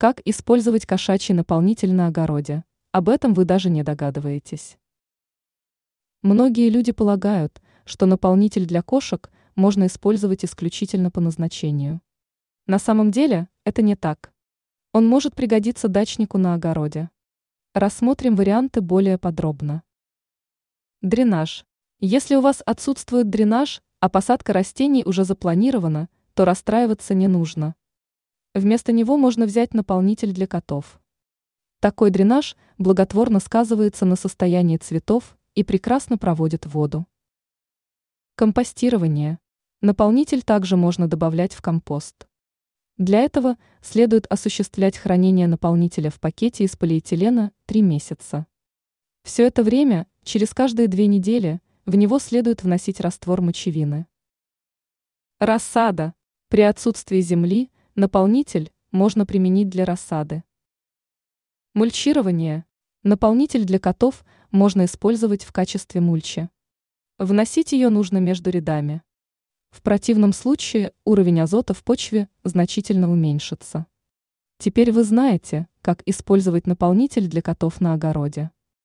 Как использовать кошачий наполнитель на огороде? Об этом вы даже не догадываетесь. Многие люди полагают, что наполнитель для кошек можно использовать исключительно по назначению. На самом деле это не так. Он может пригодиться дачнику на огороде. Рассмотрим варианты более подробно. Дренаж. Если у вас отсутствует дренаж, а посадка растений уже запланирована, то расстраиваться не нужно. Вместо него можно взять наполнитель для котов. Такой дренаж благотворно сказывается на состоянии цветов и прекрасно проводит воду. Компостирование. Наполнитель также можно добавлять в компост. Для этого следует осуществлять хранение наполнителя в пакете из полиэтилена 3 месяца. Все это время, через каждые две недели, в него следует вносить раствор мочевины. Рассада. При отсутствии земли наполнитель можно применить для рассады. Мульчирование. Наполнитель для котов можно использовать в качестве мульчи. Вносить ее нужно между рядами. В противном случае уровень азота в почве значительно уменьшится. Теперь вы знаете, как использовать наполнитель для котов на огороде.